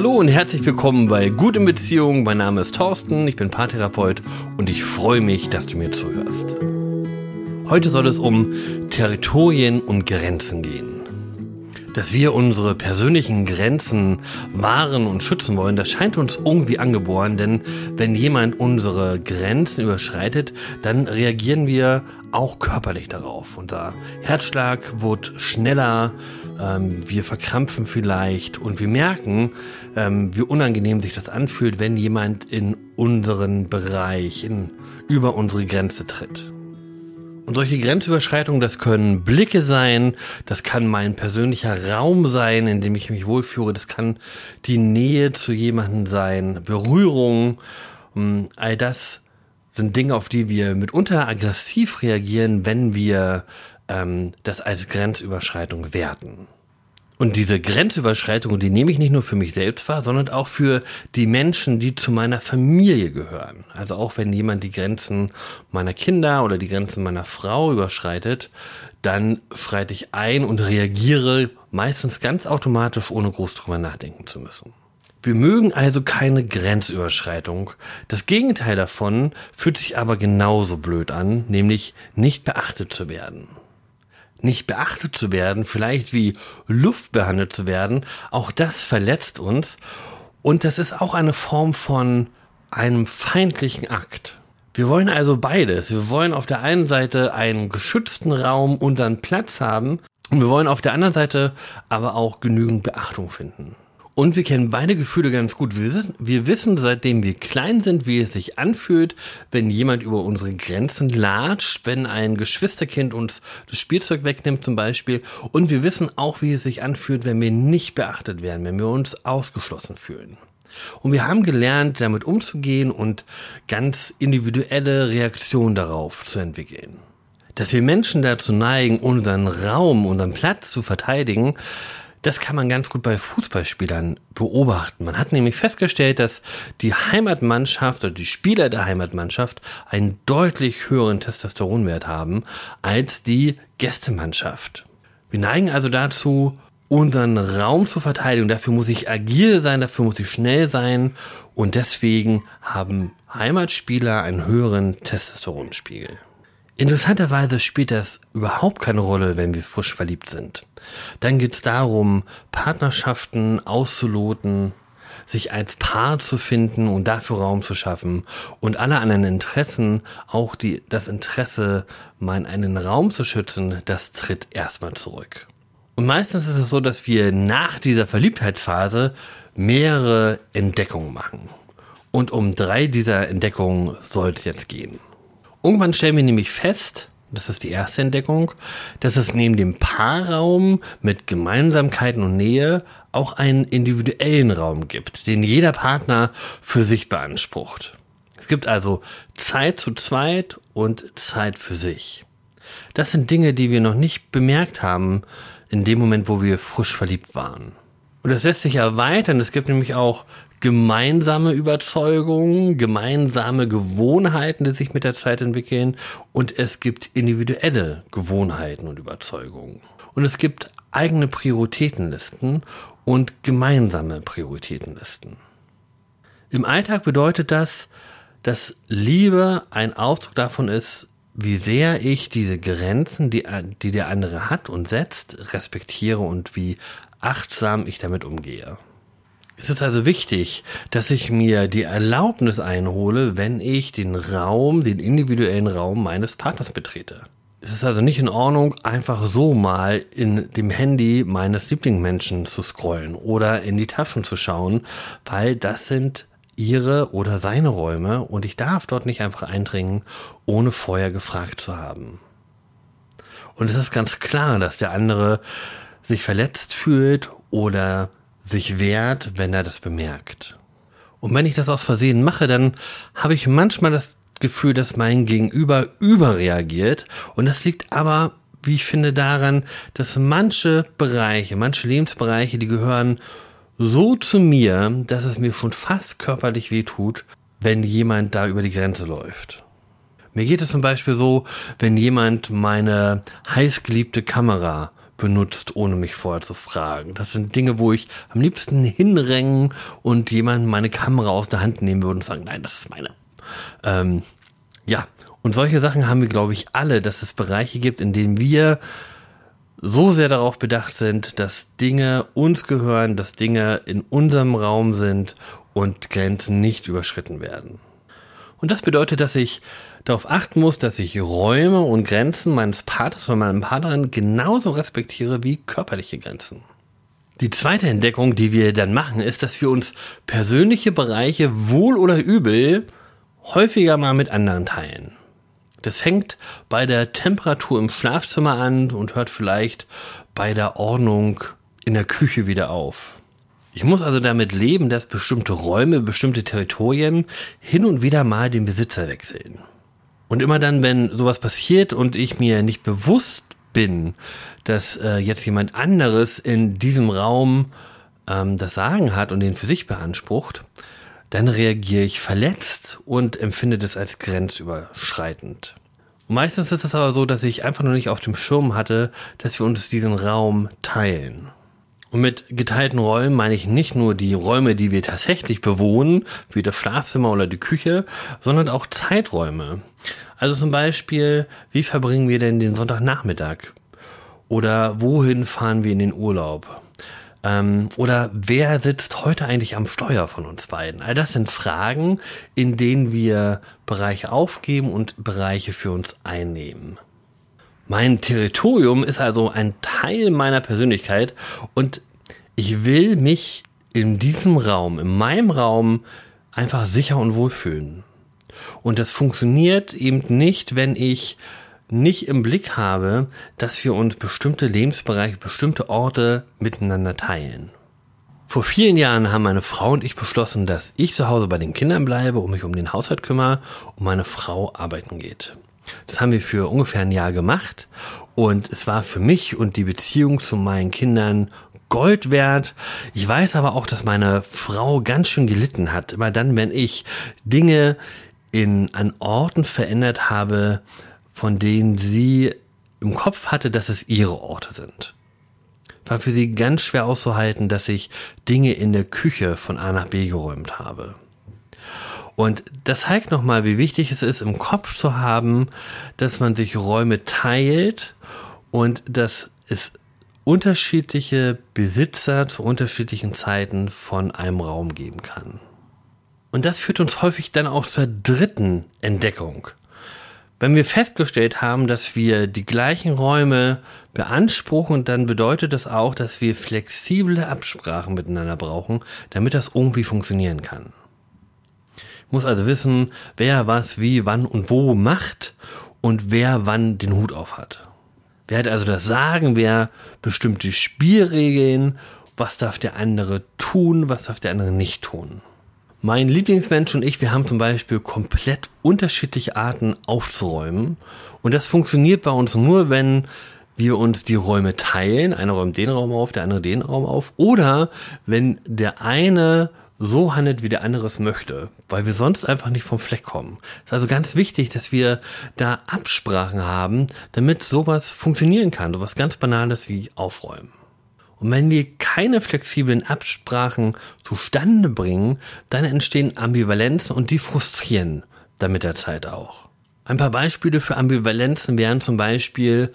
Hallo und herzlich willkommen bei Gute Beziehung. Mein Name ist Thorsten, ich bin Paartherapeut und ich freue mich, dass du mir zuhörst. Heute soll es um Territorien und Grenzen gehen. Dass wir unsere persönlichen Grenzen wahren und schützen wollen, das scheint uns irgendwie angeboren, denn wenn jemand unsere Grenzen überschreitet, dann reagieren wir auch körperlich darauf. Unser Herzschlag wird schneller, ähm, wir verkrampfen vielleicht und wir merken, ähm, wie unangenehm sich das anfühlt, wenn jemand in unseren Bereich, in, über unsere Grenze tritt. Und solche Grenzüberschreitungen, das können Blicke sein, das kann mein persönlicher Raum sein, in dem ich mich wohlführe, das kann die Nähe zu jemandem sein, Berührung, hm, all das sind Dinge, auf die wir mitunter aggressiv reagieren, wenn wir ähm, das als Grenzüberschreitung werten. Und diese Grenzüberschreitung, die nehme ich nicht nur für mich selbst wahr, sondern auch für die Menschen, die zu meiner Familie gehören. Also auch wenn jemand die Grenzen meiner Kinder oder die Grenzen meiner Frau überschreitet, dann schreite ich ein und reagiere meistens ganz automatisch, ohne groß drüber nachdenken zu müssen. Wir mögen also keine Grenzüberschreitung. Das Gegenteil davon fühlt sich aber genauso blöd an, nämlich nicht beachtet zu werden nicht beachtet zu werden, vielleicht wie Luft behandelt zu werden, auch das verletzt uns. Und das ist auch eine Form von einem feindlichen Akt. Wir wollen also beides. Wir wollen auf der einen Seite einen geschützten Raum, unseren Platz haben. Und wir wollen auf der anderen Seite aber auch genügend Beachtung finden. Und wir kennen beide Gefühle ganz gut. Wir wissen, wir wissen, seitdem wir klein sind, wie es sich anfühlt, wenn jemand über unsere Grenzen latscht, wenn ein Geschwisterkind uns das Spielzeug wegnimmt zum Beispiel. Und wir wissen auch, wie es sich anfühlt, wenn wir nicht beachtet werden, wenn wir uns ausgeschlossen fühlen. Und wir haben gelernt, damit umzugehen und ganz individuelle Reaktionen darauf zu entwickeln. Dass wir Menschen dazu neigen, unseren Raum, unseren Platz zu verteidigen, das kann man ganz gut bei Fußballspielern beobachten. Man hat nämlich festgestellt, dass die Heimatmannschaft oder die Spieler der Heimatmannschaft einen deutlich höheren Testosteronwert haben als die Gästemannschaft. Wir neigen also dazu, unseren Raum zu verteidigen. Dafür muss ich agil sein, dafür muss ich schnell sein und deswegen haben Heimatspieler einen höheren Testosteronspiegel. Interessanterweise spielt das überhaupt keine Rolle, wenn wir frisch verliebt sind. Dann geht es darum, Partnerschaften auszuloten, sich als Paar zu finden und dafür Raum zu schaffen und alle anderen Interessen, auch die, das Interesse, meinen einen Raum zu schützen, das tritt erstmal zurück. Und meistens ist es so, dass wir nach dieser Verliebtheitsphase mehrere Entdeckungen machen. Und um drei dieser Entdeckungen soll es jetzt gehen. Irgendwann stellen wir nämlich fest, das ist die erste Entdeckung, dass es neben dem Paarraum mit Gemeinsamkeiten und Nähe auch einen individuellen Raum gibt, den jeder Partner für sich beansprucht. Es gibt also Zeit zu zweit und Zeit für sich. Das sind Dinge, die wir noch nicht bemerkt haben in dem Moment, wo wir frisch verliebt waren. Und das lässt sich erweitern. Es gibt nämlich auch gemeinsame Überzeugungen, gemeinsame Gewohnheiten, die sich mit der Zeit entwickeln. Und es gibt individuelle Gewohnheiten und Überzeugungen. Und es gibt eigene Prioritätenlisten und gemeinsame Prioritätenlisten. Im Alltag bedeutet das, dass Liebe ein Ausdruck davon ist, wie sehr ich diese Grenzen, die, die der andere hat und setzt, respektiere und wie achtsam ich damit umgehe. Es ist also wichtig, dass ich mir die Erlaubnis einhole, wenn ich den Raum, den individuellen Raum meines Partners betrete. Es ist also nicht in Ordnung, einfach so mal in dem Handy meines Lieblingsmenschen zu scrollen oder in die Taschen zu schauen, weil das sind ihre oder seine Räume und ich darf dort nicht einfach eindringen, ohne vorher gefragt zu haben. Und es ist ganz klar, dass der andere sich verletzt fühlt oder sich wehrt, wenn er das bemerkt. Und wenn ich das aus Versehen mache, dann habe ich manchmal das Gefühl, dass mein Gegenüber überreagiert. Und das liegt aber, wie ich finde, daran, dass manche Bereiche, manche Lebensbereiche, die gehören so zu mir, dass es mir schon fast körperlich weh tut, wenn jemand da über die Grenze läuft. Mir geht es zum Beispiel so, wenn jemand meine heißgeliebte Kamera benutzt, ohne mich vorher zu fragen. Das sind Dinge, wo ich am liebsten hinrennen und jemand meine Kamera aus der Hand nehmen würde und sagen, nein, das ist meine. Ähm, ja, und solche Sachen haben wir, glaube ich, alle, dass es Bereiche gibt, in denen wir so sehr darauf bedacht sind, dass Dinge uns gehören, dass Dinge in unserem Raum sind und Grenzen nicht überschritten werden. Und das bedeutet, dass ich darauf achten muss, dass ich Räume und Grenzen meines Partners oder meinem Partnerin genauso respektiere wie körperliche Grenzen. Die zweite Entdeckung, die wir dann machen, ist, dass wir uns persönliche Bereiche wohl oder übel häufiger mal mit anderen teilen. Das fängt bei der Temperatur im Schlafzimmer an und hört vielleicht bei der Ordnung in der Küche wieder auf. Ich muss also damit leben, dass bestimmte Räume, bestimmte Territorien hin und wieder mal den Besitzer wechseln. Und immer dann, wenn sowas passiert und ich mir nicht bewusst bin, dass äh, jetzt jemand anderes in diesem Raum ähm, das Sagen hat und den für sich beansprucht, dann reagiere ich verletzt und empfinde das als grenzüberschreitend. Und meistens ist es aber so, dass ich einfach nur nicht auf dem Schirm hatte, dass wir uns diesen Raum teilen. Und mit geteilten Räumen meine ich nicht nur die Räume, die wir tatsächlich bewohnen, wie das Schlafzimmer oder die Küche, sondern auch Zeiträume. Also zum Beispiel, wie verbringen wir denn den Sonntagnachmittag? Oder wohin fahren wir in den Urlaub? Ähm, oder wer sitzt heute eigentlich am Steuer von uns beiden? All das sind Fragen, in denen wir Bereiche aufgeben und Bereiche für uns einnehmen. Mein Territorium ist also ein Teil meiner Persönlichkeit und ich will mich in diesem Raum, in meinem Raum einfach sicher und wohl fühlen. Und das funktioniert eben nicht, wenn ich nicht im Blick habe, dass wir uns bestimmte Lebensbereiche, bestimmte Orte miteinander teilen. Vor vielen Jahren haben meine Frau und ich beschlossen, dass ich zu Hause bei den Kindern bleibe und mich um den Haushalt kümmere und meine Frau arbeiten geht. Das haben wir für ungefähr ein Jahr gemacht und es war für mich und die Beziehung zu meinen Kindern Gold wert. Ich weiß aber auch, dass meine Frau ganz schön gelitten hat. Immer dann, wenn ich Dinge in, an Orten verändert habe, von denen sie im Kopf hatte, dass es ihre Orte sind. War für sie ganz schwer auszuhalten, dass ich Dinge in der Küche von A nach B geräumt habe. Und das zeigt nochmal, wie wichtig es ist, im Kopf zu haben, dass man sich Räume teilt und dass es unterschiedliche Besitzer zu unterschiedlichen Zeiten von einem Raum geben kann. Und das führt uns häufig dann auch zur dritten Entdeckung. Wenn wir festgestellt haben, dass wir die gleichen Räume beanspruchen, dann bedeutet das auch, dass wir flexible Absprachen miteinander brauchen, damit das irgendwie funktionieren kann. Muss also wissen, wer was, wie, wann und wo macht und wer wann den Hut auf hat. Wer hat also das Sagen, wer bestimmte Spielregeln, was darf der andere tun, was darf der andere nicht tun. Mein Lieblingsmensch und ich, wir haben zum Beispiel komplett unterschiedliche Arten aufzuräumen. Und das funktioniert bei uns nur, wenn wir uns die Räume teilen. Einer räumt den Raum auf, der andere den Raum auf. Oder wenn der eine so handelt, wie der andere es möchte, weil wir sonst einfach nicht vom Fleck kommen. Es ist also ganz wichtig, dass wir da Absprachen haben, damit sowas funktionieren kann. Sowas ganz Banales wie Aufräumen. Und wenn wir keine flexiblen Absprachen zustande bringen, dann entstehen Ambivalenzen und die frustrieren dann mit der Zeit auch. Ein paar Beispiele für Ambivalenzen wären zum Beispiel,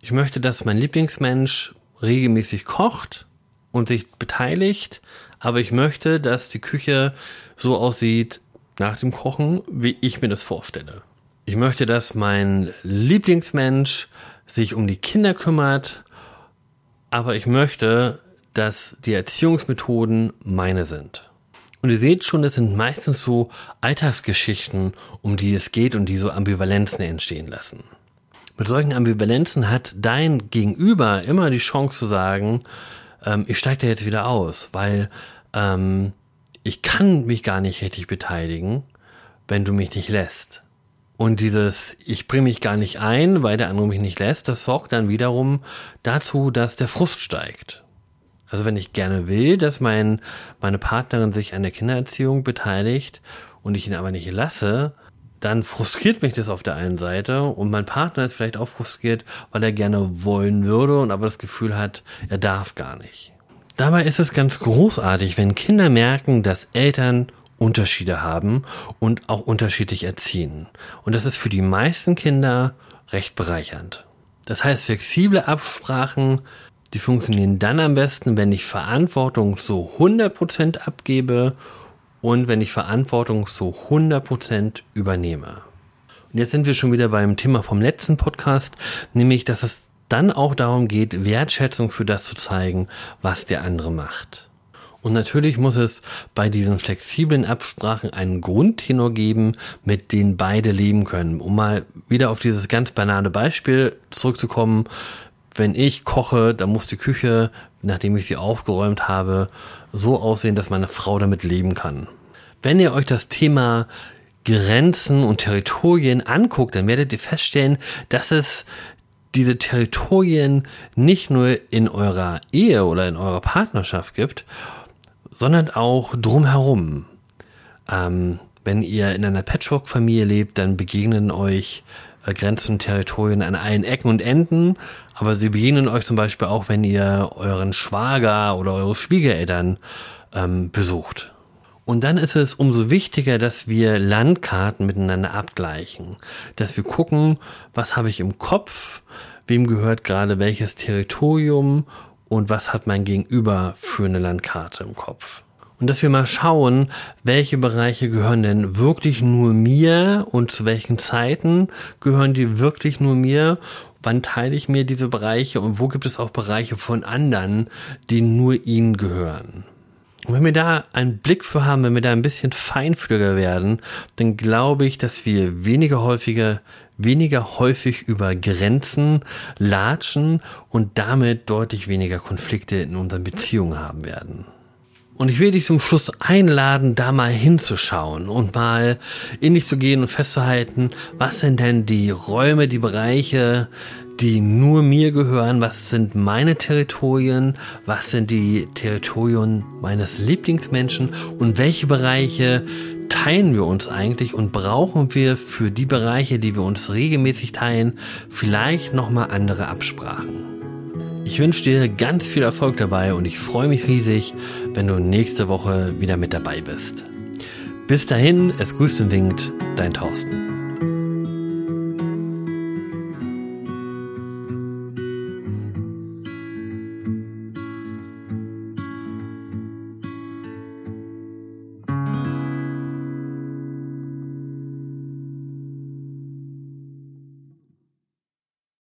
ich möchte, dass mein Lieblingsmensch regelmäßig kocht und sich beteiligt, aber ich möchte, dass die Küche so aussieht nach dem Kochen, wie ich mir das vorstelle. Ich möchte, dass mein Lieblingsmensch sich um die Kinder kümmert aber ich möchte, dass die Erziehungsmethoden meine sind. Und ihr seht schon, es sind meistens so Alltagsgeschichten, um die es geht und die so Ambivalenzen entstehen lassen. Mit solchen Ambivalenzen hat dein Gegenüber immer die Chance zu sagen, ähm, ich steige da jetzt wieder aus, weil ähm, ich kann mich gar nicht richtig beteiligen, wenn du mich nicht lässt. Und dieses, ich bringe mich gar nicht ein, weil der andere mich nicht lässt, das sorgt dann wiederum dazu, dass der Frust steigt. Also wenn ich gerne will, dass mein, meine Partnerin sich an der Kindererziehung beteiligt und ich ihn aber nicht lasse, dann frustriert mich das auf der einen Seite und mein Partner ist vielleicht auch frustriert, weil er gerne wollen würde und aber das Gefühl hat, er darf gar nicht. Dabei ist es ganz großartig, wenn Kinder merken, dass Eltern Unterschiede haben und auch unterschiedlich erziehen. Und das ist für die meisten Kinder recht bereichernd. Das heißt, flexible Absprachen, die funktionieren dann am besten, wenn ich Verantwortung so 100% abgebe und wenn ich Verantwortung so 100% übernehme. Und jetzt sind wir schon wieder beim Thema vom letzten Podcast, nämlich, dass es dann auch darum geht, Wertschätzung für das zu zeigen, was der andere macht. Und natürlich muss es bei diesen flexiblen Absprachen einen Grundtenor geben, mit dem beide leben können. Um mal wieder auf dieses ganz banale Beispiel zurückzukommen. Wenn ich koche, dann muss die Küche, nachdem ich sie aufgeräumt habe, so aussehen, dass meine Frau damit leben kann. Wenn ihr euch das Thema Grenzen und Territorien anguckt, dann werdet ihr feststellen, dass es diese Territorien nicht nur in eurer Ehe oder in eurer Partnerschaft gibt, sondern auch drumherum. Ähm, wenn ihr in einer Patchwork-Familie lebt, dann begegnen euch Grenzen Territorien an allen Ecken und Enden, aber sie begegnen euch zum Beispiel auch, wenn ihr euren Schwager oder eure Schwiegereltern ähm, besucht. Und dann ist es umso wichtiger, dass wir Landkarten miteinander abgleichen, dass wir gucken, was habe ich im Kopf, wem gehört gerade welches Territorium und was hat mein Gegenüber für eine Landkarte im Kopf. Und dass wir mal schauen, welche Bereiche gehören denn wirklich nur mir und zu welchen Zeiten gehören die wirklich nur mir wann teile ich mir diese Bereiche und wo gibt es auch Bereiche von anderen, die nur ihnen gehören. Und wenn wir da einen Blick für haben, wenn wir da ein bisschen feinfühliger werden, dann glaube ich, dass wir weniger häufiger weniger häufig über Grenzen latschen und damit deutlich weniger Konflikte in unseren Beziehungen haben werden. Und ich will dich zum Schluss einladen, da mal hinzuschauen und mal in dich zu gehen und festzuhalten, was sind denn die Räume, die Bereiche, die nur mir gehören, was sind meine Territorien, was sind die Territorien meines Lieblingsmenschen? Und welche Bereiche teilen wir uns eigentlich und brauchen wir für die Bereiche, die wir uns regelmäßig teilen, vielleicht nochmal andere Absprachen. Ich wünsche dir ganz viel Erfolg dabei und ich freue mich riesig, wenn du nächste Woche wieder mit dabei bist. Bis dahin, es grüßt und winkt, dein Thorsten.